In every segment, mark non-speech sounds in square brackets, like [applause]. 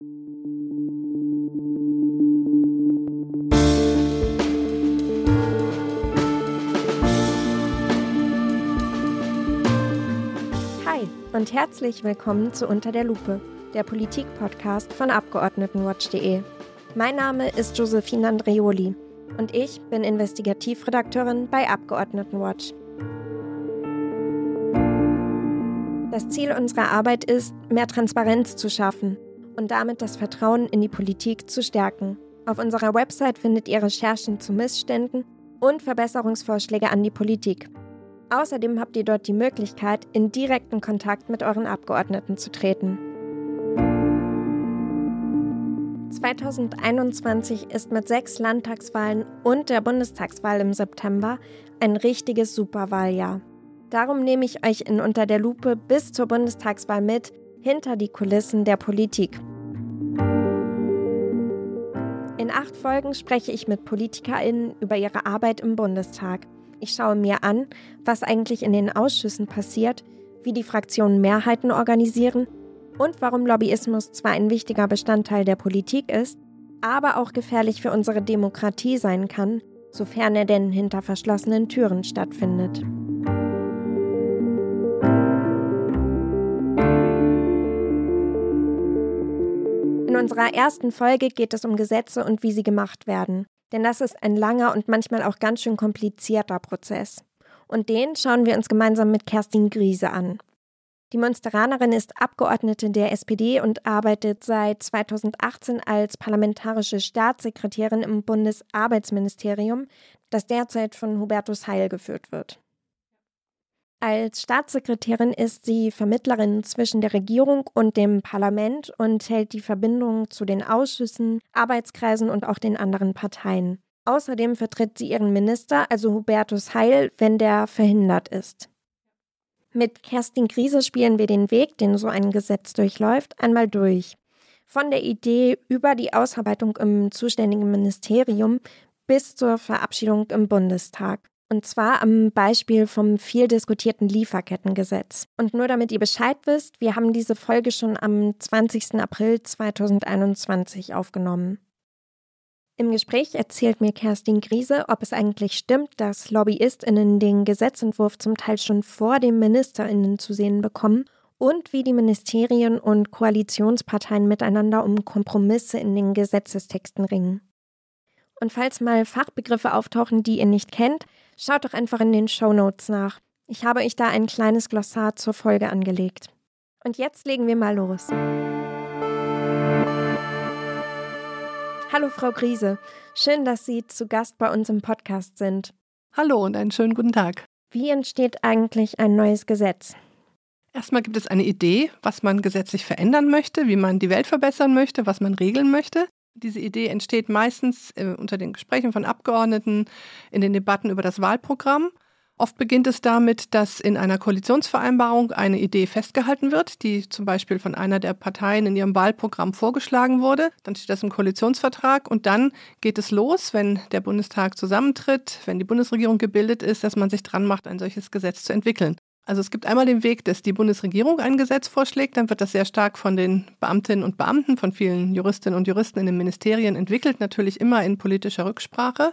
Hi und herzlich willkommen zu Unter der Lupe, der Politik-Podcast von Abgeordnetenwatch.de. Mein Name ist Josephine Andreoli und ich bin Investigativredakteurin bei Abgeordnetenwatch. Das Ziel unserer Arbeit ist, mehr Transparenz zu schaffen und damit das Vertrauen in die Politik zu stärken. Auf unserer Website findet ihr Recherchen zu Missständen und Verbesserungsvorschläge an die Politik. Außerdem habt ihr dort die Möglichkeit, in direkten Kontakt mit euren Abgeordneten zu treten. 2021 ist mit sechs Landtagswahlen und der Bundestagswahl im September ein richtiges Superwahljahr. Darum nehme ich euch in Unter der Lupe bis zur Bundestagswahl mit, hinter die Kulissen der Politik. In acht Folgen spreche ich mit PolitikerInnen über ihre Arbeit im Bundestag. Ich schaue mir an, was eigentlich in den Ausschüssen passiert, wie die Fraktionen Mehrheiten organisieren und warum Lobbyismus zwar ein wichtiger Bestandteil der Politik ist, aber auch gefährlich für unsere Demokratie sein kann, sofern er denn hinter verschlossenen Türen stattfindet. Unserer ersten Folge geht es um Gesetze und wie sie gemacht werden. Denn das ist ein langer und manchmal auch ganz schön komplizierter Prozess. Und den schauen wir uns gemeinsam mit Kerstin Griese an. Die Münsteranerin ist Abgeordnete der SPD und arbeitet seit 2018 als parlamentarische Staatssekretärin im Bundesarbeitsministerium, das derzeit von Hubertus Heil geführt wird. Als Staatssekretärin ist sie Vermittlerin zwischen der Regierung und dem Parlament und hält die Verbindung zu den Ausschüssen, Arbeitskreisen und auch den anderen Parteien. Außerdem vertritt sie ihren Minister, also Hubertus Heil, wenn der verhindert ist. Mit Kerstin Griese spielen wir den Weg, den so ein Gesetz durchläuft, einmal durch. Von der Idee über die Ausarbeitung im zuständigen Ministerium bis zur Verabschiedung im Bundestag. Und zwar am Beispiel vom viel diskutierten Lieferkettengesetz. Und nur damit ihr Bescheid wisst, wir haben diese Folge schon am 20. April 2021 aufgenommen. Im Gespräch erzählt mir Kerstin Griese, ob es eigentlich stimmt, dass LobbyistInnen den Gesetzentwurf zum Teil schon vor den MinisterInnen zu sehen bekommen und wie die Ministerien und Koalitionsparteien miteinander um Kompromisse in den Gesetzestexten ringen. Und falls mal Fachbegriffe auftauchen, die ihr nicht kennt, schaut doch einfach in den Show Notes nach. Ich habe euch da ein kleines Glossar zur Folge angelegt. Und jetzt legen wir mal los. Hallo Frau Griese, schön, dass Sie zu Gast bei uns im Podcast sind. Hallo und einen schönen guten Tag. Wie entsteht eigentlich ein neues Gesetz? Erstmal gibt es eine Idee, was man gesetzlich verändern möchte, wie man die Welt verbessern möchte, was man regeln möchte. Diese Idee entsteht meistens äh, unter den Gesprächen von Abgeordneten, in den Debatten über das Wahlprogramm. Oft beginnt es damit, dass in einer Koalitionsvereinbarung eine Idee festgehalten wird, die zum Beispiel von einer der Parteien in ihrem Wahlprogramm vorgeschlagen wurde. Dann steht das im Koalitionsvertrag und dann geht es los, wenn der Bundestag zusammentritt, wenn die Bundesregierung gebildet ist, dass man sich dran macht, ein solches Gesetz zu entwickeln. Also es gibt einmal den Weg, dass die Bundesregierung ein Gesetz vorschlägt, dann wird das sehr stark von den Beamtinnen und Beamten, von vielen Juristinnen und Juristen in den Ministerien entwickelt, natürlich immer in politischer Rücksprache.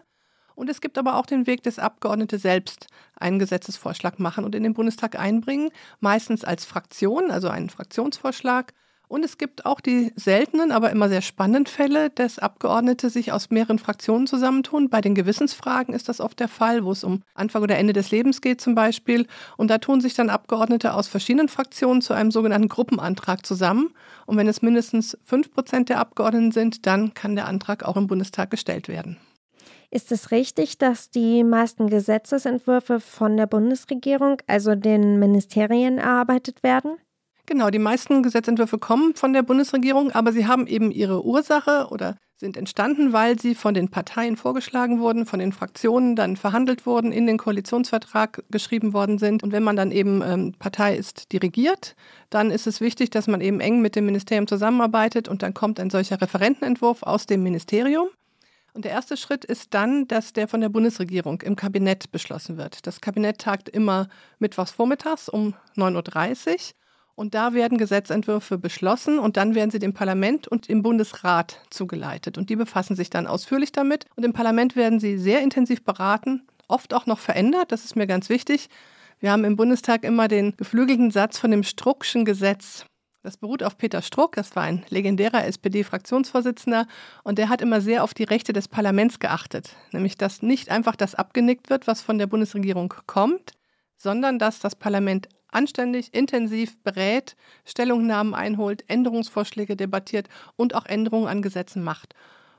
Und es gibt aber auch den Weg, dass Abgeordnete selbst einen Gesetzesvorschlag machen und in den Bundestag einbringen, meistens als Fraktion, also einen Fraktionsvorschlag. Und es gibt auch die seltenen, aber immer sehr spannenden Fälle, dass Abgeordnete sich aus mehreren Fraktionen zusammentun. Bei den Gewissensfragen ist das oft der Fall, wo es um Anfang oder Ende des Lebens geht zum Beispiel. Und da tun sich dann Abgeordnete aus verschiedenen Fraktionen zu einem sogenannten Gruppenantrag zusammen. Und wenn es mindestens fünf Prozent der Abgeordneten sind, dann kann der Antrag auch im Bundestag gestellt werden. Ist es richtig, dass die meisten Gesetzesentwürfe von der Bundesregierung, also den Ministerien, erarbeitet werden? Genau, die meisten Gesetzentwürfe kommen von der Bundesregierung, aber sie haben eben ihre Ursache oder sind entstanden, weil sie von den Parteien vorgeschlagen wurden, von den Fraktionen dann verhandelt wurden, in den Koalitionsvertrag geschrieben worden sind. Und wenn man dann eben ähm, Partei ist, die regiert, dann ist es wichtig, dass man eben eng mit dem Ministerium zusammenarbeitet und dann kommt ein solcher Referentenentwurf aus dem Ministerium. Und der erste Schritt ist dann, dass der von der Bundesregierung im Kabinett beschlossen wird. Das Kabinett tagt immer mittwochs vormittags um 9.30 Uhr. Und da werden Gesetzentwürfe beschlossen und dann werden sie dem Parlament und dem Bundesrat zugeleitet. Und die befassen sich dann ausführlich damit. Und im Parlament werden sie sehr intensiv beraten, oft auch noch verändert. Das ist mir ganz wichtig. Wir haben im Bundestag immer den geflügelten Satz von dem Struckschen Gesetz. Das beruht auf Peter Struck, das war ein legendärer SPD-Fraktionsvorsitzender und der hat immer sehr auf die Rechte des Parlaments geachtet, nämlich dass nicht einfach das abgenickt wird, was von der Bundesregierung kommt, sondern dass das Parlament anständig, intensiv berät, Stellungnahmen einholt, Änderungsvorschläge debattiert und auch Änderungen an Gesetzen macht.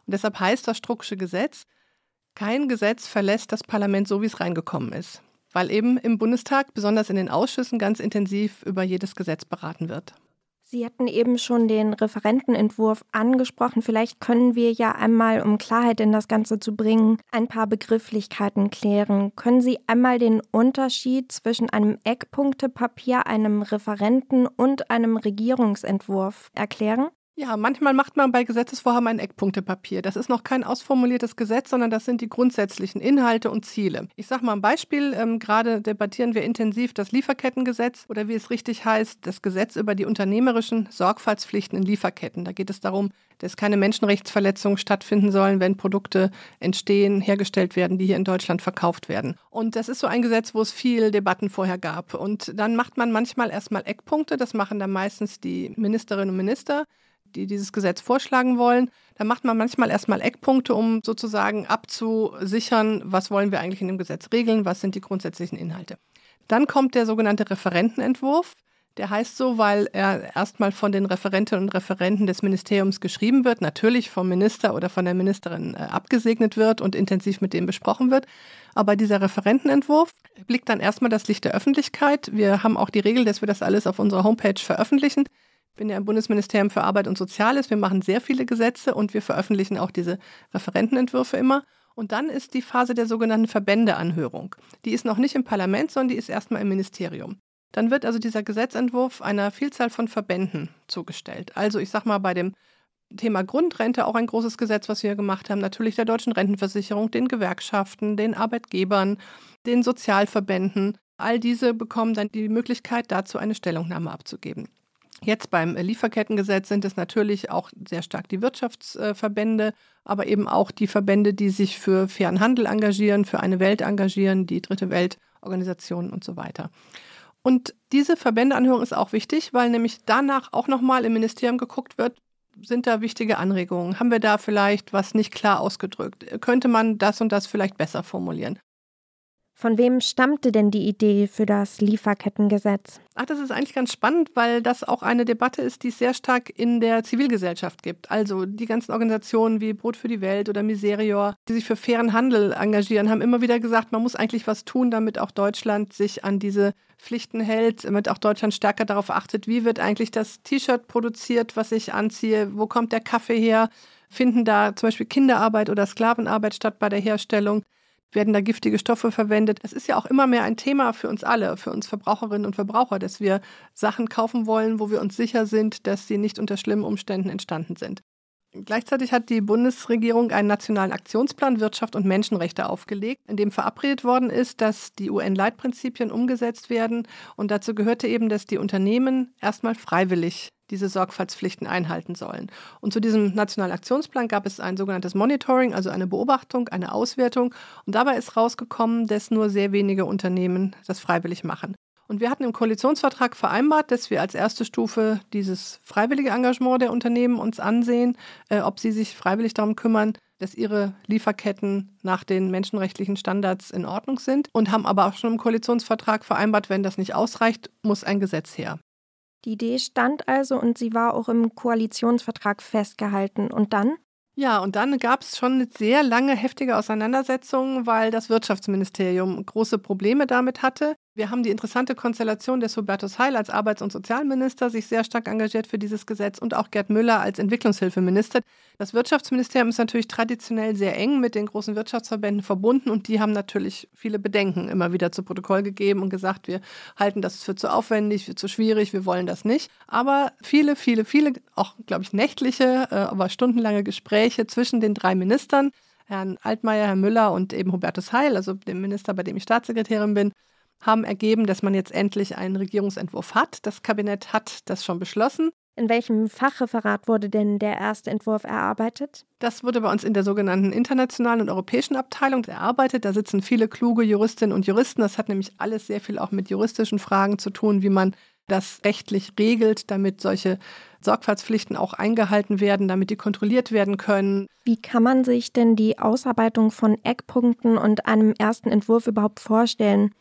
Und deshalb heißt das Strucksche Gesetz, kein Gesetz verlässt das Parlament so, wie es reingekommen ist, weil eben im Bundestag, besonders in den Ausschüssen, ganz intensiv über jedes Gesetz beraten wird. Sie hatten eben schon den Referentenentwurf angesprochen. Vielleicht können wir ja einmal, um Klarheit in das Ganze zu bringen, ein paar Begrifflichkeiten klären. Können Sie einmal den Unterschied zwischen einem Eckpunktepapier, einem Referenten und einem Regierungsentwurf erklären? Ja, manchmal macht man bei Gesetzesvorhaben ein Eckpunktepapier. Das ist noch kein ausformuliertes Gesetz, sondern das sind die grundsätzlichen Inhalte und Ziele. Ich sage mal ein Beispiel. Ähm, gerade debattieren wir intensiv das Lieferkettengesetz oder wie es richtig heißt, das Gesetz über die unternehmerischen Sorgfaltspflichten in Lieferketten. Da geht es darum, dass keine Menschenrechtsverletzungen stattfinden sollen, wenn Produkte entstehen, hergestellt werden, die hier in Deutschland verkauft werden. Und das ist so ein Gesetz, wo es viel Debatten vorher gab. Und dann macht man manchmal erstmal Eckpunkte. Das machen dann meistens die Ministerinnen und Minister die dieses Gesetz vorschlagen wollen. Da macht man manchmal erstmal Eckpunkte, um sozusagen abzusichern, was wollen wir eigentlich in dem Gesetz regeln, was sind die grundsätzlichen Inhalte. Dann kommt der sogenannte Referentenentwurf. Der heißt so, weil er erstmal von den Referentinnen und Referenten des Ministeriums geschrieben wird, natürlich vom Minister oder von der Ministerin äh, abgesegnet wird und intensiv mit dem besprochen wird. Aber dieser Referentenentwurf blickt dann erstmal das Licht der Öffentlichkeit. Wir haben auch die Regel, dass wir das alles auf unserer Homepage veröffentlichen bin ja im Bundesministerium für Arbeit und Soziales. Wir machen sehr viele Gesetze und wir veröffentlichen auch diese Referentenentwürfe immer. Und dann ist die Phase der sogenannten Verbändeanhörung. Die ist noch nicht im Parlament, sondern die ist erstmal im Ministerium. Dann wird also dieser Gesetzentwurf einer Vielzahl von Verbänden zugestellt. Also ich sage mal bei dem Thema Grundrente auch ein großes Gesetz, was wir gemacht haben. Natürlich der deutschen Rentenversicherung, den Gewerkschaften, den Arbeitgebern, den Sozialverbänden. All diese bekommen dann die Möglichkeit, dazu eine Stellungnahme abzugeben. Jetzt beim Lieferkettengesetz sind es natürlich auch sehr stark die Wirtschaftsverbände, aber eben auch die Verbände, die sich für fairen Handel engagieren, für eine Welt engagieren, die Dritte Weltorganisationen und so weiter. Und diese Verbändeanhörung ist auch wichtig, weil nämlich danach auch nochmal im Ministerium geguckt wird, sind da wichtige Anregungen? Haben wir da vielleicht was nicht klar ausgedrückt? Könnte man das und das vielleicht besser formulieren? Von wem stammte denn die Idee für das Lieferkettengesetz? Ach, das ist eigentlich ganz spannend, weil das auch eine Debatte ist, die es sehr stark in der Zivilgesellschaft gibt. Also die ganzen Organisationen wie Brot für die Welt oder Miserior, die sich für fairen Handel engagieren, haben immer wieder gesagt, man muss eigentlich was tun, damit auch Deutschland sich an diese Pflichten hält, damit auch Deutschland stärker darauf achtet, wie wird eigentlich das T-Shirt produziert, was ich anziehe, wo kommt der Kaffee her, finden da zum Beispiel Kinderarbeit oder Sklavenarbeit statt bei der Herstellung werden da giftige Stoffe verwendet. Es ist ja auch immer mehr ein Thema für uns alle, für uns Verbraucherinnen und Verbraucher, dass wir Sachen kaufen wollen, wo wir uns sicher sind, dass sie nicht unter schlimmen Umständen entstanden sind. Gleichzeitig hat die Bundesregierung einen nationalen Aktionsplan Wirtschaft und Menschenrechte aufgelegt, in dem verabredet worden ist, dass die UN-Leitprinzipien umgesetzt werden. Und dazu gehörte eben, dass die Unternehmen erstmal freiwillig diese Sorgfaltspflichten einhalten sollen. Und zu diesem nationalen Aktionsplan gab es ein sogenanntes Monitoring, also eine Beobachtung, eine Auswertung. Und dabei ist rausgekommen, dass nur sehr wenige Unternehmen das freiwillig machen. Und wir hatten im Koalitionsvertrag vereinbart, dass wir als erste Stufe dieses freiwillige Engagement der Unternehmen uns ansehen, äh, ob sie sich freiwillig darum kümmern, dass ihre Lieferketten nach den menschenrechtlichen Standards in Ordnung sind und haben aber auch schon im Koalitionsvertrag vereinbart, wenn das nicht ausreicht, muss ein Gesetz her. Die Idee stand also und sie war auch im Koalitionsvertrag festgehalten. Und dann? Ja, und dann gab es schon eine sehr lange heftige Auseinandersetzung, weil das Wirtschaftsministerium große Probleme damit hatte. Wir haben die interessante Konstellation des Hubertus Heil als Arbeits- und Sozialminister sich sehr stark engagiert für dieses Gesetz und auch Gerd Müller als Entwicklungshilfeminister. Das Wirtschaftsministerium ist natürlich traditionell sehr eng mit den großen Wirtschaftsverbänden verbunden und die haben natürlich viele Bedenken immer wieder zu Protokoll gegeben und gesagt, wir halten das für zu aufwendig, für zu schwierig, wir wollen das nicht. Aber viele, viele, viele, auch glaube ich nächtliche, äh, aber stundenlange Gespräche zwischen den drei Ministern, Herrn Altmaier, Herrn Müller und eben Hubertus Heil, also dem Minister, bei dem ich Staatssekretärin bin, haben ergeben, dass man jetzt endlich einen Regierungsentwurf hat. Das Kabinett hat das schon beschlossen. In welchem Fachreferat wurde denn der erste Entwurf erarbeitet? Das wurde bei uns in der sogenannten internationalen und europäischen Abteilung erarbeitet. Da sitzen viele kluge Juristinnen und Juristen. Das hat nämlich alles sehr viel auch mit juristischen Fragen zu tun, wie man das rechtlich regelt, damit solche Sorgfaltspflichten auch eingehalten werden, damit die kontrolliert werden können. Wie kann man sich denn die Ausarbeitung von Eckpunkten und einem ersten Entwurf überhaupt vorstellen?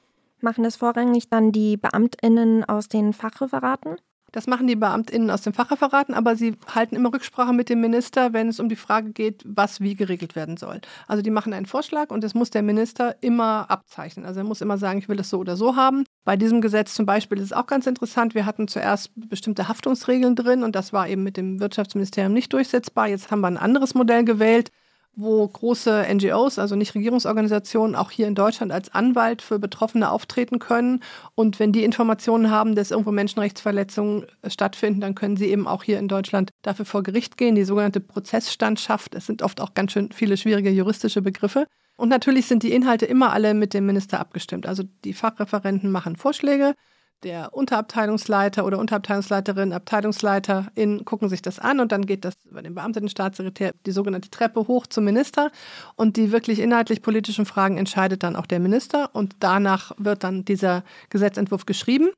Machen das vorrangig dann die Beamtinnen aus den Fachreferaten? Das machen die BeamtInnen aus den Fachreferaten, aber sie halten immer Rücksprache mit dem Minister, wenn es um die Frage geht, was wie geregelt werden soll. Also die machen einen Vorschlag und das muss der Minister immer abzeichnen. Also er muss immer sagen, ich will das so oder so haben. Bei diesem Gesetz zum Beispiel ist es auch ganz interessant. Wir hatten zuerst bestimmte Haftungsregeln drin und das war eben mit dem Wirtschaftsministerium nicht durchsetzbar. Jetzt haben wir ein anderes Modell gewählt wo große NGOs, also Nichtregierungsorganisationen, auch hier in Deutschland als Anwalt für Betroffene auftreten können. Und wenn die Informationen haben, dass irgendwo Menschenrechtsverletzungen stattfinden, dann können sie eben auch hier in Deutschland dafür vor Gericht gehen. Die sogenannte Prozessstandschaft. Es sind oft auch ganz schön viele schwierige juristische Begriffe. Und natürlich sind die Inhalte immer alle mit dem Minister abgestimmt. Also die Fachreferenten machen Vorschläge der Unterabteilungsleiter oder Unterabteilungsleiterin, Abteilungsleiterin gucken sich das an und dann geht das über den beamteten Staatssekretär die sogenannte Treppe hoch zum Minister. Und die wirklich inhaltlich politischen Fragen entscheidet dann auch der Minister. Und danach wird dann dieser Gesetzentwurf geschrieben.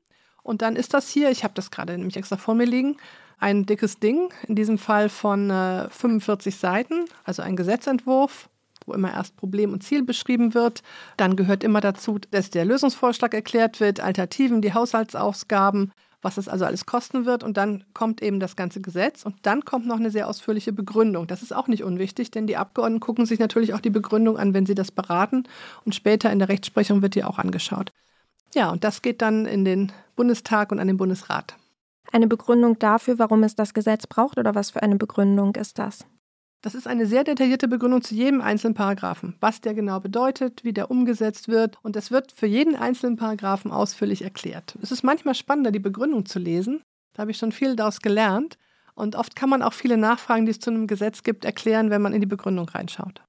Und dann ist das hier, ich habe das gerade nämlich extra vor mir liegen, ein dickes Ding, in diesem Fall von äh, 45 Seiten, also ein Gesetzentwurf wo immer erst Problem und Ziel beschrieben wird. Dann gehört immer dazu, dass der Lösungsvorschlag erklärt wird, Alternativen, die Haushaltsausgaben, was es also alles kosten wird. Und dann kommt eben das ganze Gesetz und dann kommt noch eine sehr ausführliche Begründung. Das ist auch nicht unwichtig, denn die Abgeordneten gucken sich natürlich auch die Begründung an, wenn sie das beraten. Und später in der Rechtsprechung wird die auch angeschaut. Ja, und das geht dann in den Bundestag und an den Bundesrat. Eine Begründung dafür, warum es das Gesetz braucht oder was für eine Begründung ist das? Das ist eine sehr detaillierte Begründung zu jedem einzelnen Paragraphen, was der genau bedeutet, wie der umgesetzt wird. Und das wird für jeden einzelnen Paragraphen ausführlich erklärt. Es ist manchmal spannender, die Begründung zu lesen. Da habe ich schon viel daraus gelernt. Und oft kann man auch viele Nachfragen, die es zu einem Gesetz gibt, erklären, wenn man in die Begründung reinschaut.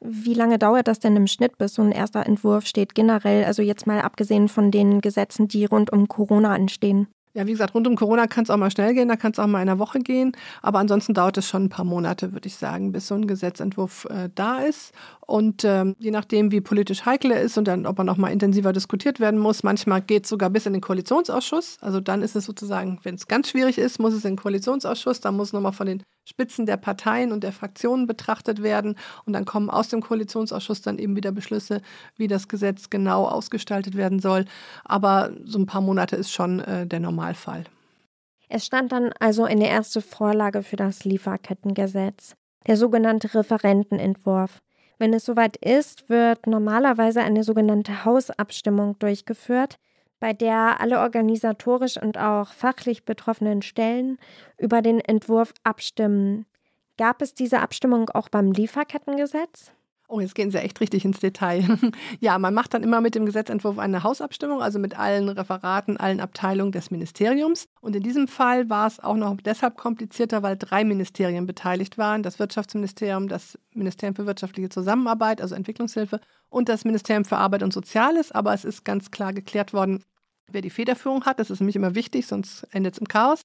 Wie lange dauert das denn im Schnitt, bis so ein erster Entwurf steht generell? Also jetzt mal abgesehen von den Gesetzen, die rund um Corona entstehen. Ja, wie gesagt, rund um Corona kann es auch mal schnell gehen, da kann es auch mal in einer Woche gehen. Aber ansonsten dauert es schon ein paar Monate, würde ich sagen, bis so ein Gesetzentwurf äh, da ist. Und ähm, je nachdem, wie politisch heikel er ist und dann, ob er noch mal intensiver diskutiert werden muss, manchmal geht es sogar bis in den Koalitionsausschuss. Also dann ist es sozusagen, wenn es ganz schwierig ist, muss es in den Koalitionsausschuss. Da muss nochmal von den Spitzen der Parteien und der Fraktionen betrachtet werden. Und dann kommen aus dem Koalitionsausschuss dann eben wieder Beschlüsse, wie das Gesetz genau ausgestaltet werden soll. Aber so ein paar Monate ist schon äh, der Normalfall. Es stand dann also eine erste Vorlage für das Lieferkettengesetz, der sogenannte Referentenentwurf. Wenn es soweit ist, wird normalerweise eine sogenannte Hausabstimmung durchgeführt, bei der alle organisatorisch und auch fachlich betroffenen Stellen über den Entwurf abstimmen. Gab es diese Abstimmung auch beim Lieferkettengesetz? Oh, jetzt gehen Sie echt richtig ins Detail. [laughs] ja, man macht dann immer mit dem Gesetzentwurf eine Hausabstimmung, also mit allen Referaten, allen Abteilungen des Ministeriums. Und in diesem Fall war es auch noch deshalb komplizierter, weil drei Ministerien beteiligt waren. Das Wirtschaftsministerium, das Ministerium für wirtschaftliche Zusammenarbeit, also Entwicklungshilfe, und das Ministerium für Arbeit und Soziales. Aber es ist ganz klar geklärt worden, wer die Federführung hat. Das ist nämlich immer wichtig, sonst endet es im Chaos.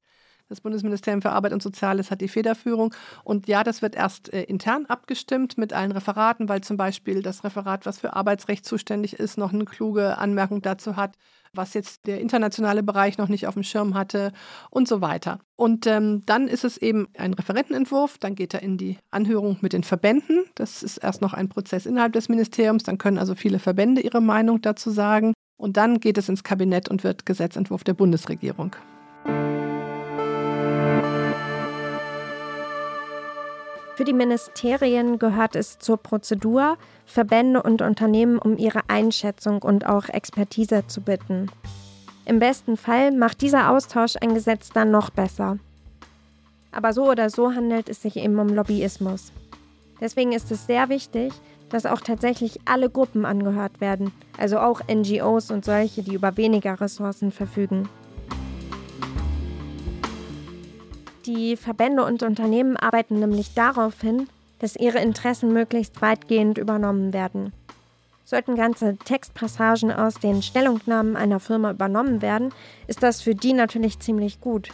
Das Bundesministerium für Arbeit und Soziales hat die Federführung. Und ja, das wird erst äh, intern abgestimmt mit allen Referaten, weil zum Beispiel das Referat, was für Arbeitsrecht zuständig ist, noch eine kluge Anmerkung dazu hat, was jetzt der internationale Bereich noch nicht auf dem Schirm hatte und so weiter. Und ähm, dann ist es eben ein Referentenentwurf, dann geht er in die Anhörung mit den Verbänden. Das ist erst noch ein Prozess innerhalb des Ministeriums, dann können also viele Verbände ihre Meinung dazu sagen. Und dann geht es ins Kabinett und wird Gesetzentwurf der Bundesregierung. Für die Ministerien gehört es zur Prozedur, Verbände und Unternehmen um ihre Einschätzung und auch Expertise zu bitten. Im besten Fall macht dieser Austausch ein Gesetz dann noch besser. Aber so oder so handelt es sich eben um Lobbyismus. Deswegen ist es sehr wichtig, dass auch tatsächlich alle Gruppen angehört werden, also auch NGOs und solche, die über weniger Ressourcen verfügen. Die Verbände und Unternehmen arbeiten nämlich darauf hin, dass ihre Interessen möglichst weitgehend übernommen werden. Sollten ganze Textpassagen aus den Stellungnahmen einer Firma übernommen werden, ist das für die natürlich ziemlich gut.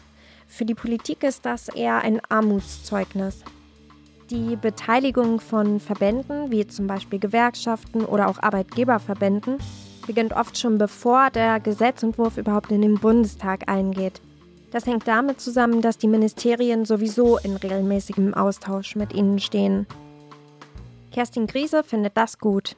Für die Politik ist das eher ein Armutszeugnis. Die Beteiligung von Verbänden, wie zum Beispiel Gewerkschaften oder auch Arbeitgeberverbänden, beginnt oft schon bevor der Gesetzentwurf überhaupt in den Bundestag eingeht. Das hängt damit zusammen, dass die Ministerien sowieso in regelmäßigem Austausch mit ihnen stehen. Kerstin Griese findet das gut.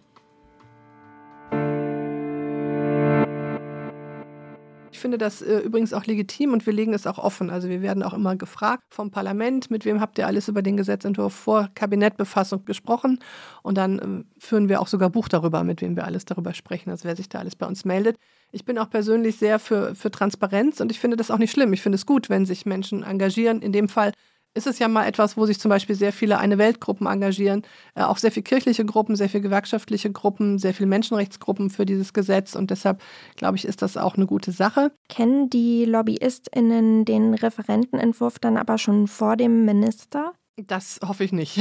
Ich finde das äh, übrigens auch legitim und wir legen es auch offen. Also wir werden auch immer gefragt vom Parlament, mit wem habt ihr alles über den Gesetzentwurf vor Kabinettbefassung gesprochen? Und dann äh, führen wir auch sogar Buch darüber, mit wem wir alles darüber sprechen, also wer sich da alles bei uns meldet. Ich bin auch persönlich sehr für, für Transparenz und ich finde das auch nicht schlimm. Ich finde es gut, wenn sich Menschen engagieren. In dem Fall ist es ja mal etwas, wo sich zum Beispiel sehr viele eine Weltgruppen engagieren, äh, auch sehr viele kirchliche Gruppen, sehr viele gewerkschaftliche Gruppen, sehr viele Menschenrechtsgruppen für dieses Gesetz und deshalb glaube ich, ist das auch eine gute Sache. Kennen die LobbyistInnen den Referentenentwurf dann aber schon vor dem Minister? Das hoffe ich nicht.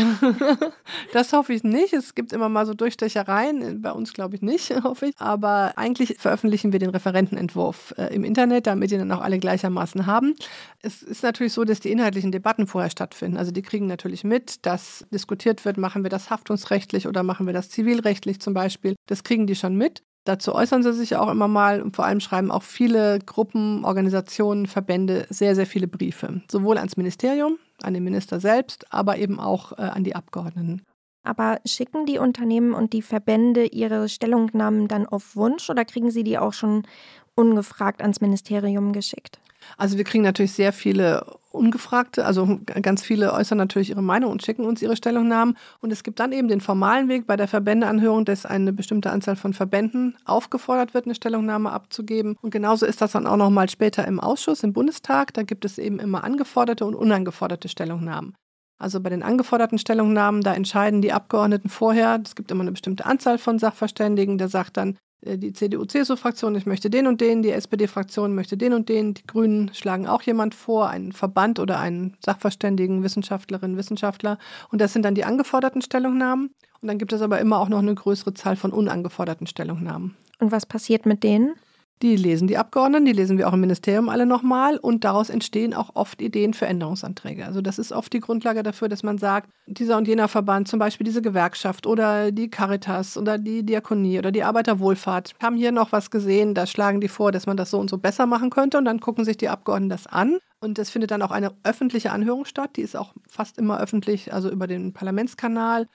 [laughs] das hoffe ich nicht. Es gibt immer mal so Durchstechereien. Bei uns glaube ich nicht, [laughs] hoffe ich. Aber eigentlich veröffentlichen wir den Referentenentwurf äh, im Internet, damit die dann auch alle gleichermaßen haben. Es ist natürlich so, dass die inhaltlichen Debatten vorher stattfinden. Also die kriegen natürlich mit, dass diskutiert wird, machen wir das haftungsrechtlich oder machen wir das zivilrechtlich zum Beispiel. Das kriegen die schon mit. Dazu äußern sie sich auch immer mal und vor allem schreiben auch viele Gruppen, Organisationen, Verbände sehr, sehr viele Briefe. Sowohl ans Ministerium, an den Minister selbst, aber eben auch äh, an die Abgeordneten. Aber schicken die Unternehmen und die Verbände ihre Stellungnahmen dann auf Wunsch oder kriegen sie die auch schon ungefragt ans Ministerium geschickt? Also wir kriegen natürlich sehr viele ungefragte, also ganz viele äußern natürlich ihre Meinung und schicken uns ihre Stellungnahmen. Und es gibt dann eben den formalen Weg bei der Verbändeanhörung, dass eine bestimmte Anzahl von Verbänden aufgefordert wird, eine Stellungnahme abzugeben. Und genauso ist das dann auch nochmal später im Ausschuss, im Bundestag. Da gibt es eben immer angeforderte und unangeforderte Stellungnahmen. Also bei den angeforderten Stellungnahmen, da entscheiden die Abgeordneten vorher, es gibt immer eine bestimmte Anzahl von Sachverständigen, der sagt dann, die CDU-CSU-Fraktion, ich möchte den und den, die SPD-Fraktion möchte den und den, die Grünen schlagen auch jemand vor, einen Verband oder einen Sachverständigen, Wissenschaftlerin, Wissenschaftler. Und das sind dann die angeforderten Stellungnahmen. Und dann gibt es aber immer auch noch eine größere Zahl von unangeforderten Stellungnahmen. Und was passiert mit denen? Die lesen die Abgeordneten, die lesen wir auch im Ministerium alle nochmal und daraus entstehen auch oft Ideen für Änderungsanträge. Also das ist oft die Grundlage dafür, dass man sagt, dieser und jener Verband, zum Beispiel diese Gewerkschaft oder die Caritas oder die Diakonie oder die Arbeiterwohlfahrt, haben hier noch was gesehen, da schlagen die vor, dass man das so und so besser machen könnte und dann gucken sich die Abgeordneten das an und es findet dann auch eine öffentliche Anhörung statt, die ist auch fast immer öffentlich, also über den Parlamentskanal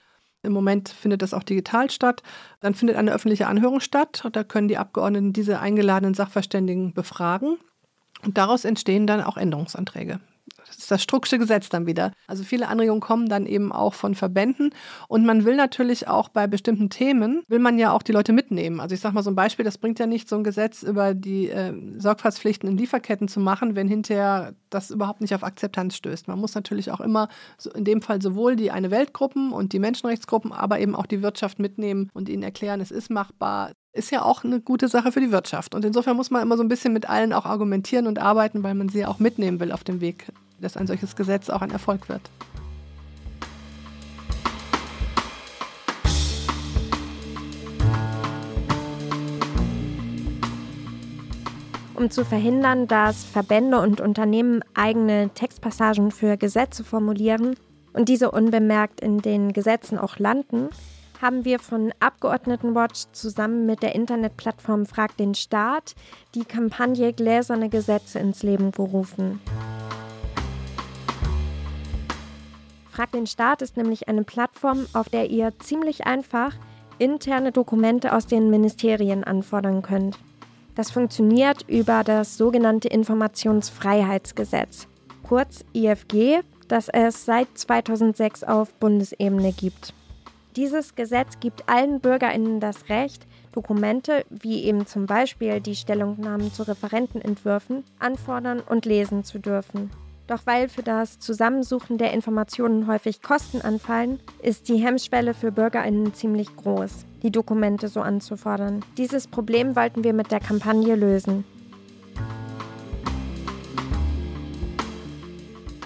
im Moment findet das auch digital statt. Dann findet eine öffentliche Anhörung statt. Da können die Abgeordneten diese eingeladenen Sachverständigen befragen. Und daraus entstehen dann auch Änderungsanträge. Das ist das Strucksche Gesetz dann wieder. Also viele Anregungen kommen dann eben auch von Verbänden. Und man will natürlich auch bei bestimmten Themen, will man ja auch die Leute mitnehmen. Also ich sage mal so ein Beispiel, das bringt ja nicht so ein Gesetz über die äh, Sorgfaltspflichten in Lieferketten zu machen, wenn hinterher das überhaupt nicht auf Akzeptanz stößt. Man muss natürlich auch immer so in dem Fall sowohl die eine Weltgruppen und die Menschenrechtsgruppen, aber eben auch die Wirtschaft mitnehmen und ihnen erklären, es ist machbar, ist ja auch eine gute Sache für die Wirtschaft. Und insofern muss man immer so ein bisschen mit allen auch argumentieren und arbeiten, weil man sie ja auch mitnehmen will auf dem Weg dass ein solches Gesetz auch ein Erfolg wird. Um zu verhindern, dass Verbände und Unternehmen eigene Textpassagen für Gesetze formulieren und diese unbemerkt in den Gesetzen auch landen, haben wir von Abgeordnetenwatch zusammen mit der Internetplattform Frag den Staat die Kampagne Gläserne Gesetze ins Leben gerufen. Frag den Staat ist nämlich eine Plattform, auf der ihr ziemlich einfach interne Dokumente aus den Ministerien anfordern könnt. Das funktioniert über das sogenannte Informationsfreiheitsgesetz, kurz IFG, das es seit 2006 auf Bundesebene gibt. Dieses Gesetz gibt allen Bürgerinnen das Recht, Dokumente wie eben zum Beispiel die Stellungnahmen zu Referentenentwürfen anfordern und lesen zu dürfen. Doch weil für das Zusammensuchen der Informationen häufig Kosten anfallen, ist die Hemmschwelle für Bürgerinnen ziemlich groß, die Dokumente so anzufordern. Dieses Problem wollten wir mit der Kampagne lösen.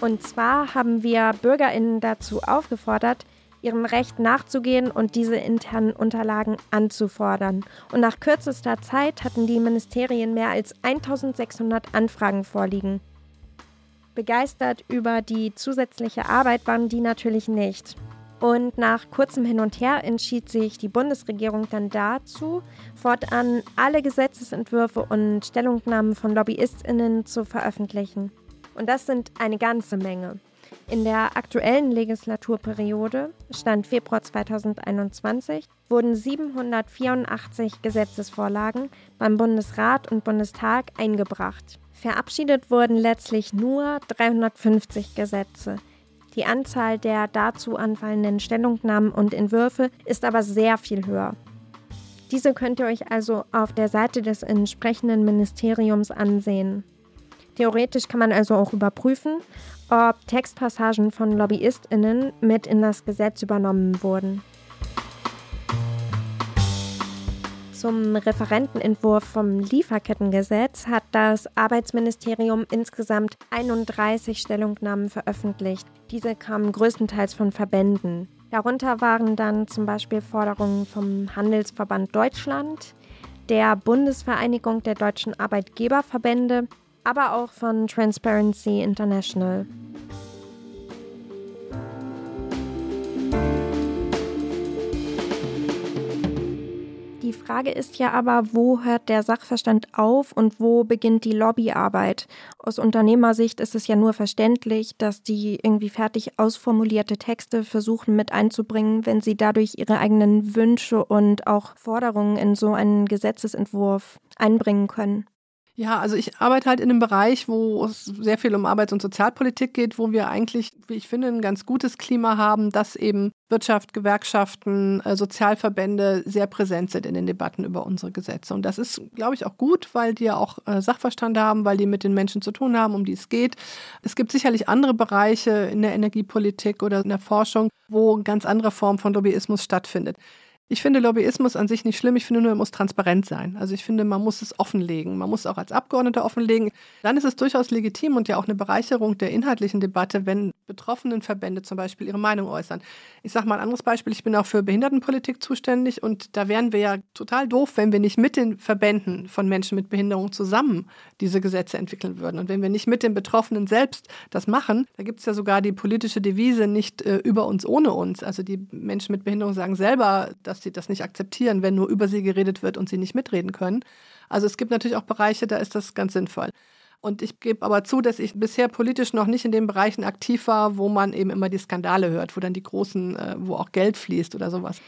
Und zwar haben wir Bürgerinnen dazu aufgefordert, ihrem Recht nachzugehen und diese internen Unterlagen anzufordern. Und nach kürzester Zeit hatten die Ministerien mehr als 1600 Anfragen vorliegen. Begeistert über die zusätzliche Arbeit waren die natürlich nicht. Und nach kurzem Hin und Her entschied sich die Bundesregierung dann dazu, fortan alle Gesetzesentwürfe und Stellungnahmen von Lobbyistinnen zu veröffentlichen. Und das sind eine ganze Menge. In der aktuellen Legislaturperiode, Stand Februar 2021, wurden 784 Gesetzesvorlagen beim Bundesrat und Bundestag eingebracht. Verabschiedet wurden letztlich nur 350 Gesetze. Die Anzahl der dazu anfallenden Stellungnahmen und Entwürfe ist aber sehr viel höher. Diese könnt ihr euch also auf der Seite des entsprechenden Ministeriums ansehen. Theoretisch kann man also auch überprüfen, ob Textpassagen von Lobbyistinnen mit in das Gesetz übernommen wurden. Zum Referentenentwurf vom Lieferkettengesetz hat das Arbeitsministerium insgesamt 31 Stellungnahmen veröffentlicht. Diese kamen größtenteils von Verbänden. Darunter waren dann zum Beispiel Forderungen vom Handelsverband Deutschland, der Bundesvereinigung der deutschen Arbeitgeberverbände, aber auch von Transparency International. Die Frage ist ja aber, wo hört der Sachverstand auf und wo beginnt die Lobbyarbeit? Aus Unternehmersicht ist es ja nur verständlich, dass die irgendwie fertig ausformulierte Texte versuchen mit einzubringen, wenn sie dadurch ihre eigenen Wünsche und auch Forderungen in so einen Gesetzesentwurf einbringen können. Ja, also ich arbeite halt in einem Bereich, wo es sehr viel um Arbeits- und Sozialpolitik geht, wo wir eigentlich, wie ich finde, ein ganz gutes Klima haben, dass eben Wirtschaft, Gewerkschaften, äh, Sozialverbände sehr präsent sind in den Debatten über unsere Gesetze. Und das ist, glaube ich, auch gut, weil die ja auch äh, Sachverstand haben, weil die mit den Menschen zu tun haben, um die es geht. Es gibt sicherlich andere Bereiche in der Energiepolitik oder in der Forschung, wo eine ganz andere Form von Lobbyismus stattfindet. Ich finde Lobbyismus an sich nicht schlimm. Ich finde nur, er muss transparent sein. Also ich finde, man muss es offenlegen. Man muss es auch als Abgeordneter offenlegen. Dann ist es durchaus legitim und ja auch eine Bereicherung der inhaltlichen Debatte, wenn betroffenen Verbände zum Beispiel ihre Meinung äußern. Ich sage mal ein anderes Beispiel. Ich bin auch für Behindertenpolitik zuständig und da wären wir ja total doof, wenn wir nicht mit den Verbänden von Menschen mit Behinderung zusammen diese Gesetze entwickeln würden. Und wenn wir nicht mit den Betroffenen selbst das machen, da gibt es ja sogar die politische Devise nicht äh, über uns ohne uns. Also die Menschen mit Behinderung sagen selber, dass dass sie das nicht akzeptieren, wenn nur über sie geredet wird und sie nicht mitreden können. Also es gibt natürlich auch Bereiche, da ist das ganz sinnvoll. Und ich gebe aber zu, dass ich bisher politisch noch nicht in den Bereichen aktiv war, wo man eben immer die Skandale hört, wo dann die großen, äh, wo auch Geld fließt oder sowas.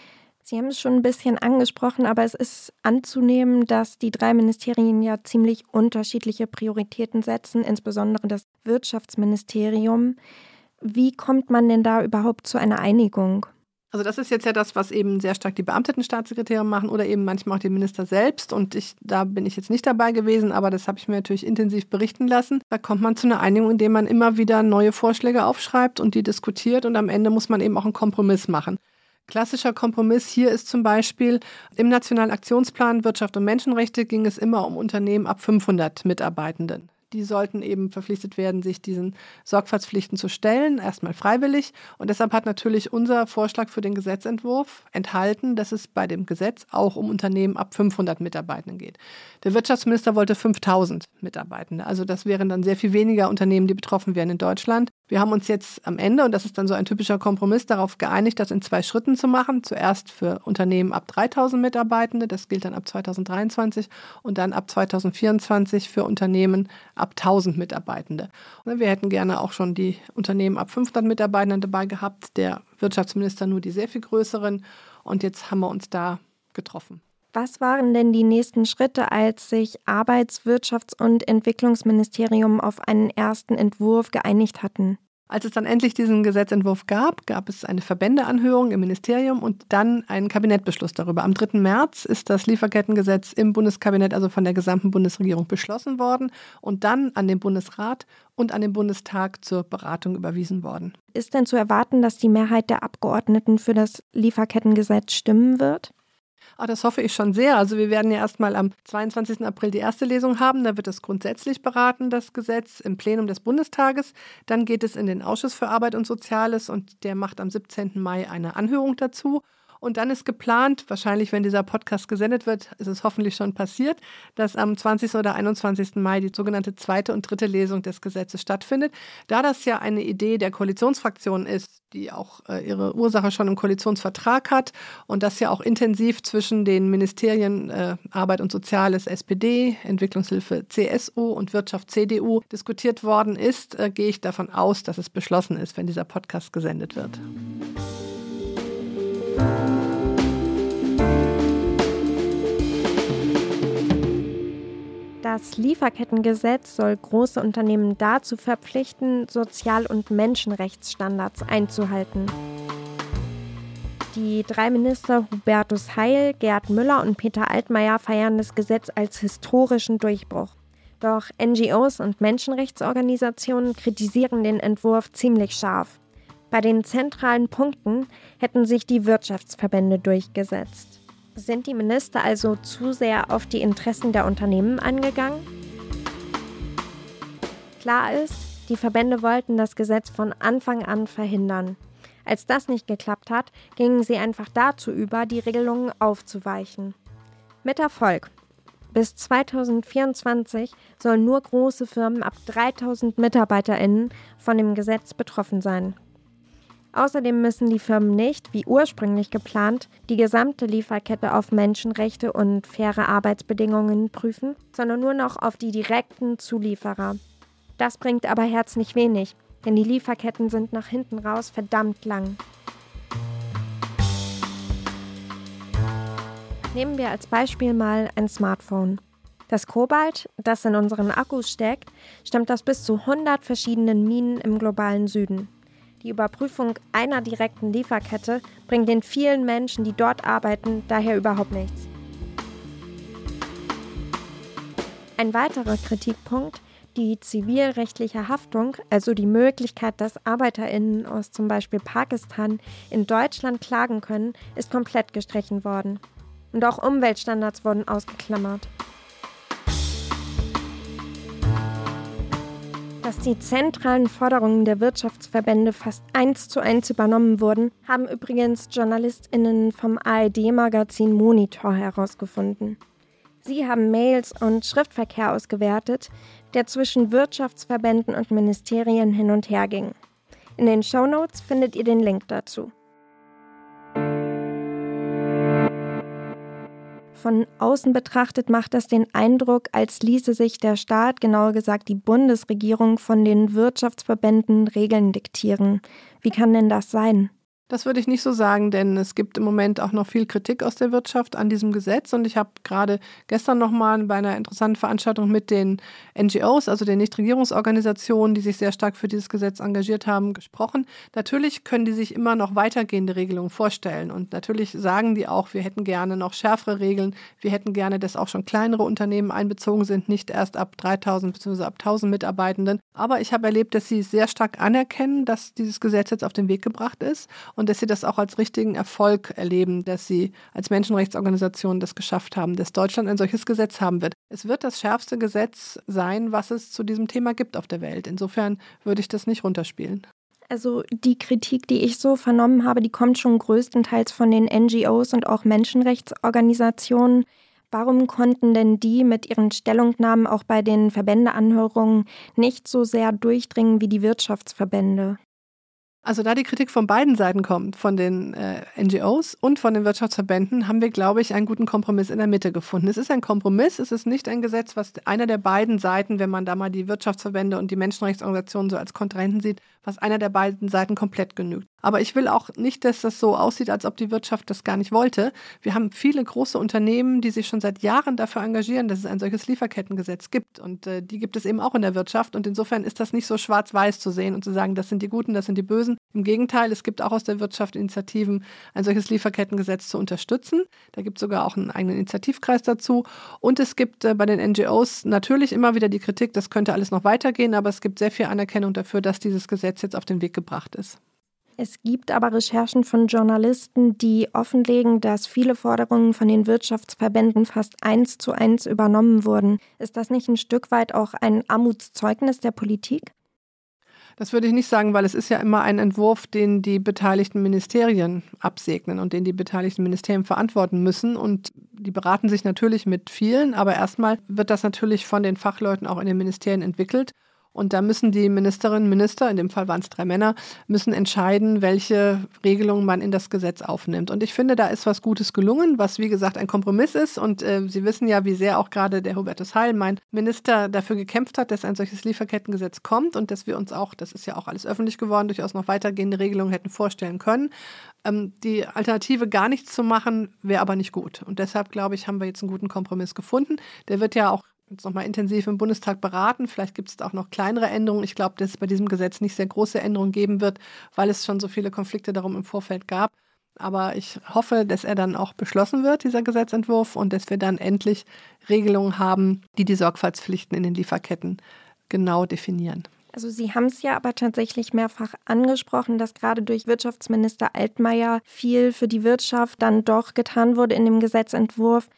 Sie haben es schon ein bisschen angesprochen, aber es ist anzunehmen, dass die drei Ministerien ja ziemlich unterschiedliche Prioritäten setzen, insbesondere das Wirtschaftsministerium. Wie kommt man denn da überhaupt zu einer Einigung? Also das ist jetzt ja das, was eben sehr stark die beamteten Staatssekretäre machen oder eben manchmal auch die Minister selbst. Und ich, da bin ich jetzt nicht dabei gewesen, aber das habe ich mir natürlich intensiv berichten lassen. Da kommt man zu einer Einigung, indem man immer wieder neue Vorschläge aufschreibt und die diskutiert und am Ende muss man eben auch einen Kompromiss machen. Klassischer Kompromiss hier ist zum Beispiel, im Nationalen Aktionsplan Wirtschaft und Menschenrechte ging es immer um Unternehmen ab 500 Mitarbeitenden die sollten eben verpflichtet werden, sich diesen Sorgfaltspflichten zu stellen, erstmal freiwillig. Und deshalb hat natürlich unser Vorschlag für den Gesetzentwurf enthalten, dass es bei dem Gesetz auch um Unternehmen ab 500 Mitarbeitenden geht. Der Wirtschaftsminister wollte 5000 Mitarbeitende. Also das wären dann sehr viel weniger Unternehmen, die betroffen wären in Deutschland. Wir haben uns jetzt am Ende, und das ist dann so ein typischer Kompromiss, darauf geeinigt, das in zwei Schritten zu machen. Zuerst für Unternehmen ab 3000 Mitarbeitende, das gilt dann ab 2023, und dann ab 2024 für Unternehmen ab 1000 Mitarbeitende. Und wir hätten gerne auch schon die Unternehmen ab 500 Mitarbeitenden dabei gehabt, der Wirtschaftsminister nur die sehr viel größeren. Und jetzt haben wir uns da getroffen. Was waren denn die nächsten Schritte, als sich Arbeits-, Wirtschafts- und Entwicklungsministerium auf einen ersten Entwurf geeinigt hatten? Als es dann endlich diesen Gesetzentwurf gab, gab es eine Verbändeanhörung im Ministerium und dann einen Kabinettbeschluss darüber. Am 3. März ist das Lieferkettengesetz im Bundeskabinett, also von der gesamten Bundesregierung, beschlossen worden und dann an den Bundesrat und an den Bundestag zur Beratung überwiesen worden. Ist denn zu erwarten, dass die Mehrheit der Abgeordneten für das Lieferkettengesetz stimmen wird? Ah, das hoffe ich schon sehr. Also wir werden ja erstmal am 22. April die erste Lesung haben. Da wird es grundsätzlich beraten, das Gesetz im Plenum des Bundestages. Dann geht es in den Ausschuss für Arbeit und Soziales und der macht am 17. Mai eine Anhörung dazu. Und dann ist geplant, wahrscheinlich, wenn dieser Podcast gesendet wird, ist es hoffentlich schon passiert, dass am 20. oder 21. Mai die sogenannte zweite und dritte Lesung des Gesetzes stattfindet. Da das ja eine Idee der Koalitionsfraktion ist, die auch äh, ihre Ursache schon im Koalitionsvertrag hat und das ja auch intensiv zwischen den Ministerien äh, Arbeit und Soziales SPD, Entwicklungshilfe CSU und Wirtschaft CDU diskutiert worden ist, äh, gehe ich davon aus, dass es beschlossen ist, wenn dieser Podcast gesendet wird. Das Lieferkettengesetz soll große Unternehmen dazu verpflichten, Sozial- und Menschenrechtsstandards einzuhalten. Die drei Minister Hubertus Heil, Gerd Müller und Peter Altmaier feiern das Gesetz als historischen Durchbruch. Doch NGOs und Menschenrechtsorganisationen kritisieren den Entwurf ziemlich scharf. Bei den zentralen Punkten hätten sich die Wirtschaftsverbände durchgesetzt. Sind die Minister also zu sehr auf die Interessen der Unternehmen angegangen? Klar ist, die Verbände wollten das Gesetz von Anfang an verhindern. Als das nicht geklappt hat, gingen sie einfach dazu über, die Regelungen aufzuweichen. Mit Erfolg. Bis 2024 sollen nur große Firmen ab 3000 Mitarbeiterinnen von dem Gesetz betroffen sein. Außerdem müssen die Firmen nicht, wie ursprünglich geplant, die gesamte Lieferkette auf Menschenrechte und faire Arbeitsbedingungen prüfen, sondern nur noch auf die direkten Zulieferer. Das bringt aber herzlich wenig, denn die Lieferketten sind nach hinten raus verdammt lang. Nehmen wir als Beispiel mal ein Smartphone. Das Kobalt, das in unseren Akkus steckt, stammt aus bis zu 100 verschiedenen Minen im globalen Süden. Die Überprüfung einer direkten Lieferkette bringt den vielen Menschen, die dort arbeiten, daher überhaupt nichts. Ein weiterer Kritikpunkt, die zivilrechtliche Haftung, also die Möglichkeit, dass Arbeiterinnen aus zum Beispiel Pakistan in Deutschland klagen können, ist komplett gestrichen worden. Und auch Umweltstandards wurden ausgeklammert. Dass die zentralen Forderungen der Wirtschaftsverbände fast eins zu eins übernommen wurden, haben übrigens JournalistInnen vom ARD-Magazin Monitor herausgefunden. Sie haben Mails und Schriftverkehr ausgewertet, der zwischen Wirtschaftsverbänden und Ministerien hin und her ging. In den Shownotes findet ihr den Link dazu. Von außen betrachtet macht das den Eindruck, als ließe sich der Staat, genauer gesagt die Bundesregierung, von den Wirtschaftsverbänden Regeln diktieren. Wie kann denn das sein? Das würde ich nicht so sagen, denn es gibt im Moment auch noch viel Kritik aus der Wirtschaft an diesem Gesetz. Und ich habe gerade gestern nochmal bei einer interessanten Veranstaltung mit den NGOs, also den Nichtregierungsorganisationen, die sich sehr stark für dieses Gesetz engagiert haben, gesprochen. Natürlich können die sich immer noch weitergehende Regelungen vorstellen. Und natürlich sagen die auch, wir hätten gerne noch schärfere Regeln. Wir hätten gerne, dass auch schon kleinere Unternehmen einbezogen sind, nicht erst ab 3000 bzw. ab 1000 Mitarbeitenden. Aber ich habe erlebt, dass sie sehr stark anerkennen, dass dieses Gesetz jetzt auf den Weg gebracht ist dass sie das auch als richtigen Erfolg erleben, dass sie als Menschenrechtsorganisation das geschafft haben, dass Deutschland ein solches Gesetz haben wird. Es wird das schärfste Gesetz sein, was es zu diesem Thema gibt auf der Welt. Insofern würde ich das nicht runterspielen. Also die Kritik, die ich so vernommen habe, die kommt schon größtenteils von den NGOs und auch Menschenrechtsorganisationen. Warum konnten denn die mit ihren Stellungnahmen auch bei den Verbändeanhörungen nicht so sehr durchdringen wie die Wirtschaftsverbände? Also da die Kritik von beiden Seiten kommt, von den äh, NGOs und von den Wirtschaftsverbänden, haben wir, glaube ich, einen guten Kompromiss in der Mitte gefunden. Es ist ein Kompromiss, es ist nicht ein Gesetz, was einer der beiden Seiten, wenn man da mal die Wirtschaftsverbände und die Menschenrechtsorganisationen so als Kontrahenten sieht, was einer der beiden Seiten komplett genügt. Aber ich will auch nicht, dass das so aussieht, als ob die Wirtschaft das gar nicht wollte. Wir haben viele große Unternehmen, die sich schon seit Jahren dafür engagieren, dass es ein solches Lieferkettengesetz gibt. Und äh, die gibt es eben auch in der Wirtschaft. Und insofern ist das nicht so schwarz-weiß zu sehen und zu sagen, das sind die Guten, das sind die Bösen. Im Gegenteil, es gibt auch aus der Wirtschaft Initiativen, ein solches Lieferkettengesetz zu unterstützen. Da gibt es sogar auch einen eigenen Initiativkreis dazu. Und es gibt äh, bei den NGOs natürlich immer wieder die Kritik, das könnte alles noch weitergehen, aber es gibt sehr viel Anerkennung dafür, dass dieses Gesetz jetzt auf den Weg gebracht ist. Es gibt aber Recherchen von Journalisten, die offenlegen, dass viele Forderungen von den Wirtschaftsverbänden fast eins zu eins übernommen wurden. Ist das nicht ein Stück weit auch ein Armutszeugnis der Politik? Das würde ich nicht sagen, weil es ist ja immer ein Entwurf, den die beteiligten Ministerien absegnen und den die beteiligten Ministerien verantworten müssen. Und die beraten sich natürlich mit vielen, aber erstmal wird das natürlich von den Fachleuten auch in den Ministerien entwickelt. Und da müssen die Ministerinnen und Minister, in dem Fall waren es drei Männer, müssen entscheiden, welche Regelungen man in das Gesetz aufnimmt. Und ich finde, da ist was Gutes gelungen, was wie gesagt ein Kompromiss ist. Und äh, Sie wissen ja, wie sehr auch gerade der Hubertus Heil, mein Minister, dafür gekämpft hat, dass ein solches Lieferkettengesetz kommt und dass wir uns auch, das ist ja auch alles öffentlich geworden, durchaus noch weitergehende Regelungen hätten vorstellen können. Ähm, die Alternative, gar nichts zu machen, wäre aber nicht gut. Und deshalb, glaube ich, haben wir jetzt einen guten Kompromiss gefunden. Der wird ja auch jetzt nochmal intensiv im Bundestag beraten. Vielleicht gibt es auch noch kleinere Änderungen. Ich glaube, dass es bei diesem Gesetz nicht sehr große Änderungen geben wird, weil es schon so viele Konflikte darum im Vorfeld gab. Aber ich hoffe, dass er dann auch beschlossen wird, dieser Gesetzentwurf, und dass wir dann endlich Regelungen haben, die die Sorgfaltspflichten in den Lieferketten genau definieren. Also Sie haben es ja aber tatsächlich mehrfach angesprochen, dass gerade durch Wirtschaftsminister Altmaier viel für die Wirtschaft dann doch getan wurde in dem Gesetzentwurf.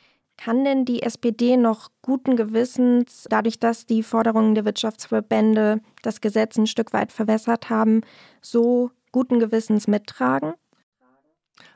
Kann denn die SPD noch guten Gewissens, dadurch, dass die Forderungen der Wirtschaftsverbände das Gesetz ein Stück weit verwässert haben, so guten Gewissens mittragen?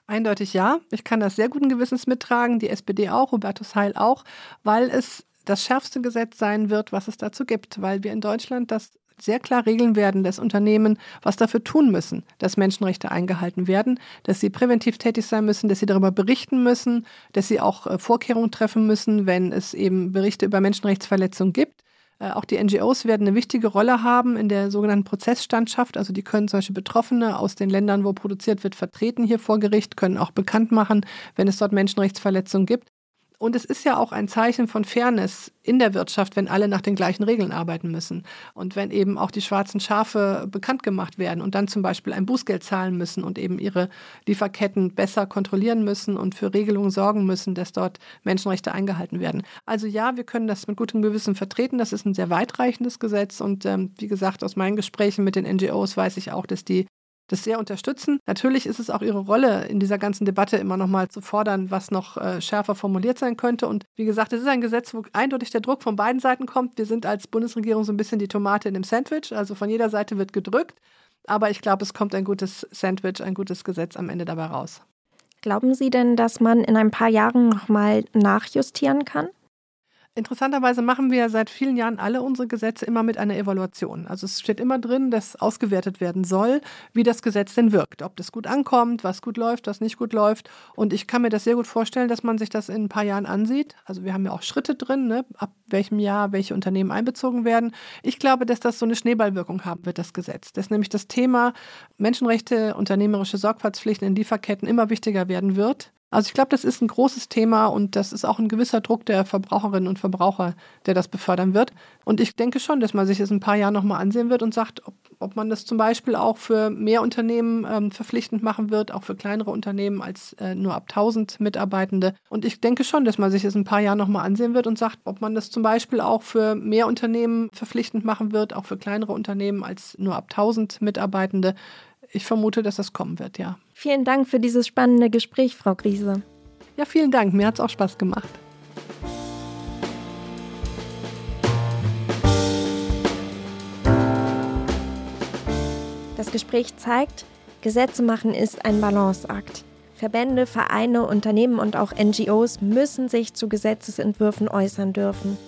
Eindeutig ja. Ich kann das sehr guten Gewissens mittragen, die SPD auch, Hubertus Heil auch, weil es das schärfste Gesetz sein wird, was es dazu gibt, weil wir in Deutschland das sehr klar regeln werden, dass Unternehmen was dafür tun müssen, dass Menschenrechte eingehalten werden, dass sie präventiv tätig sein müssen, dass sie darüber berichten müssen, dass sie auch äh, Vorkehrungen treffen müssen, wenn es eben Berichte über Menschenrechtsverletzungen gibt. Äh, auch die NGOs werden eine wichtige Rolle haben in der sogenannten Prozessstandschaft. Also die können Beispiel Betroffene aus den Ländern, wo produziert wird, vertreten hier vor Gericht, können auch bekannt machen, wenn es dort Menschenrechtsverletzungen gibt. Und es ist ja auch ein Zeichen von Fairness in der Wirtschaft, wenn alle nach den gleichen Regeln arbeiten müssen. Und wenn eben auch die schwarzen Schafe bekannt gemacht werden und dann zum Beispiel ein Bußgeld zahlen müssen und eben ihre Lieferketten besser kontrollieren müssen und für Regelungen sorgen müssen, dass dort Menschenrechte eingehalten werden. Also ja, wir können das mit gutem Gewissen vertreten. Das ist ein sehr weitreichendes Gesetz. Und ähm, wie gesagt, aus meinen Gesprächen mit den NGOs weiß ich auch, dass die das sehr unterstützen. Natürlich ist es auch ihre Rolle in dieser ganzen Debatte immer noch mal zu fordern, was noch äh, schärfer formuliert sein könnte. Und wie gesagt, es ist ein Gesetz, wo eindeutig der Druck von beiden Seiten kommt. Wir sind als Bundesregierung so ein bisschen die Tomate in dem Sandwich. Also von jeder Seite wird gedrückt. Aber ich glaube, es kommt ein gutes Sandwich, ein gutes Gesetz am Ende dabei raus. Glauben Sie denn, dass man in ein paar Jahren noch mal nachjustieren kann? Interessanterweise machen wir seit vielen Jahren alle unsere Gesetze immer mit einer Evaluation. Also es steht immer drin, dass ausgewertet werden soll, wie das Gesetz denn wirkt, ob das gut ankommt, was gut läuft, was nicht gut läuft. Und ich kann mir das sehr gut vorstellen, dass man sich das in ein paar Jahren ansieht. Also wir haben ja auch Schritte drin, ne? ab welchem Jahr welche Unternehmen einbezogen werden. Ich glaube, dass das so eine Schneeballwirkung haben wird, das Gesetz. Dass nämlich das Thema Menschenrechte, unternehmerische Sorgfaltspflichten in Lieferketten immer wichtiger werden wird also ich glaube, das ist ein großes Thema und das ist auch ein gewisser Druck der Verbraucherinnen und Verbraucher, der das befördern wird. Und ich denke schon, dass man sich das in ein paar Jahren nochmal ansehen wird und sagt, ob, ob man das zum Beispiel auch für mehr Unternehmen ähm, verpflichtend machen wird, auch für kleinere Unternehmen als äh, nur ab 1000 Mitarbeitende. Und ich denke schon, dass man sich das in ein paar Jahren nochmal ansehen wird und sagt, ob man das zum Beispiel auch für mehr Unternehmen verpflichtend machen wird, auch für kleinere Unternehmen als nur ab 1000 Mitarbeitende ich vermute, dass das kommen wird, ja. Vielen Dank für dieses spannende Gespräch, Frau Griese. Ja, vielen Dank. Mir hat es auch Spaß gemacht. Das Gespräch zeigt, Gesetze machen ist ein Balanceakt. Verbände, Vereine, Unternehmen und auch NGOs müssen sich zu Gesetzesentwürfen äußern dürfen.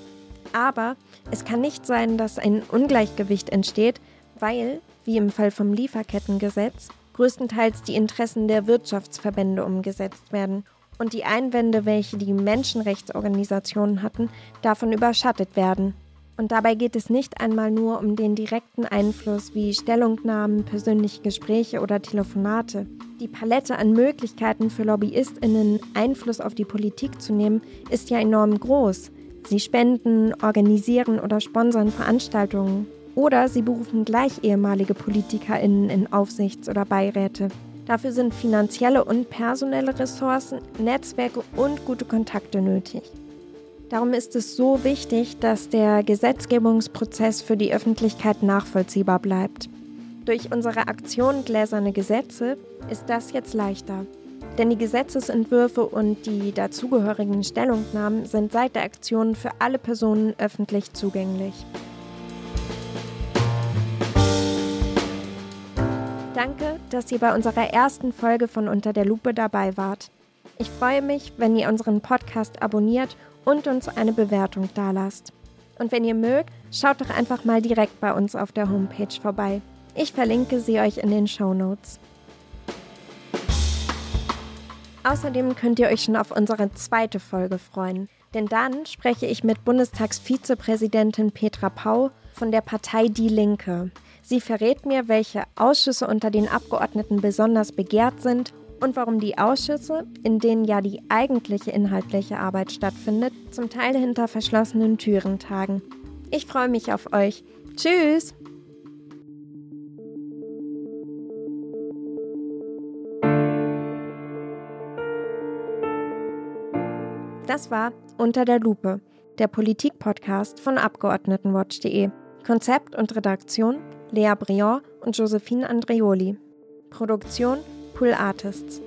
Aber es kann nicht sein, dass ein Ungleichgewicht entsteht, weil wie im Fall vom Lieferkettengesetz, größtenteils die Interessen der Wirtschaftsverbände umgesetzt werden und die Einwände, welche die Menschenrechtsorganisationen hatten, davon überschattet werden. Und dabei geht es nicht einmal nur um den direkten Einfluss wie Stellungnahmen, persönliche Gespräche oder Telefonate. Die Palette an Möglichkeiten für Lobbyistinnen, Einfluss auf die Politik zu nehmen, ist ja enorm groß. Sie spenden, organisieren oder sponsern Veranstaltungen, oder sie berufen gleich ehemalige PolitikerInnen in Aufsichts- oder Beiräte. Dafür sind finanzielle und personelle Ressourcen, Netzwerke und gute Kontakte nötig. Darum ist es so wichtig, dass der Gesetzgebungsprozess für die Öffentlichkeit nachvollziehbar bleibt. Durch unsere Aktion Gläserne Gesetze ist das jetzt leichter. Denn die Gesetzesentwürfe und die dazugehörigen Stellungnahmen sind seit der Aktion für alle Personen öffentlich zugänglich. Danke, dass ihr bei unserer ersten Folge von Unter der Lupe dabei wart. Ich freue mich, wenn ihr unseren Podcast abonniert und uns eine Bewertung dalasst. Und wenn ihr mögt, schaut doch einfach mal direkt bei uns auf der Homepage vorbei. Ich verlinke sie euch in den Show Notes. Außerdem könnt ihr euch schon auf unsere zweite Folge freuen. Denn dann spreche ich mit Bundestagsvizepräsidentin Petra Pau von der Partei Die Linke. Sie verrät mir, welche Ausschüsse unter den Abgeordneten besonders begehrt sind und warum die Ausschüsse, in denen ja die eigentliche inhaltliche Arbeit stattfindet, zum Teil hinter verschlossenen Türen tagen. Ich freue mich auf euch. Tschüss! Das war Unter der Lupe, der Politik-Podcast von Abgeordnetenwatch.de. Konzept und Redaktion Lea Briand und Josephine Andreoli. Produktion Pool Artists.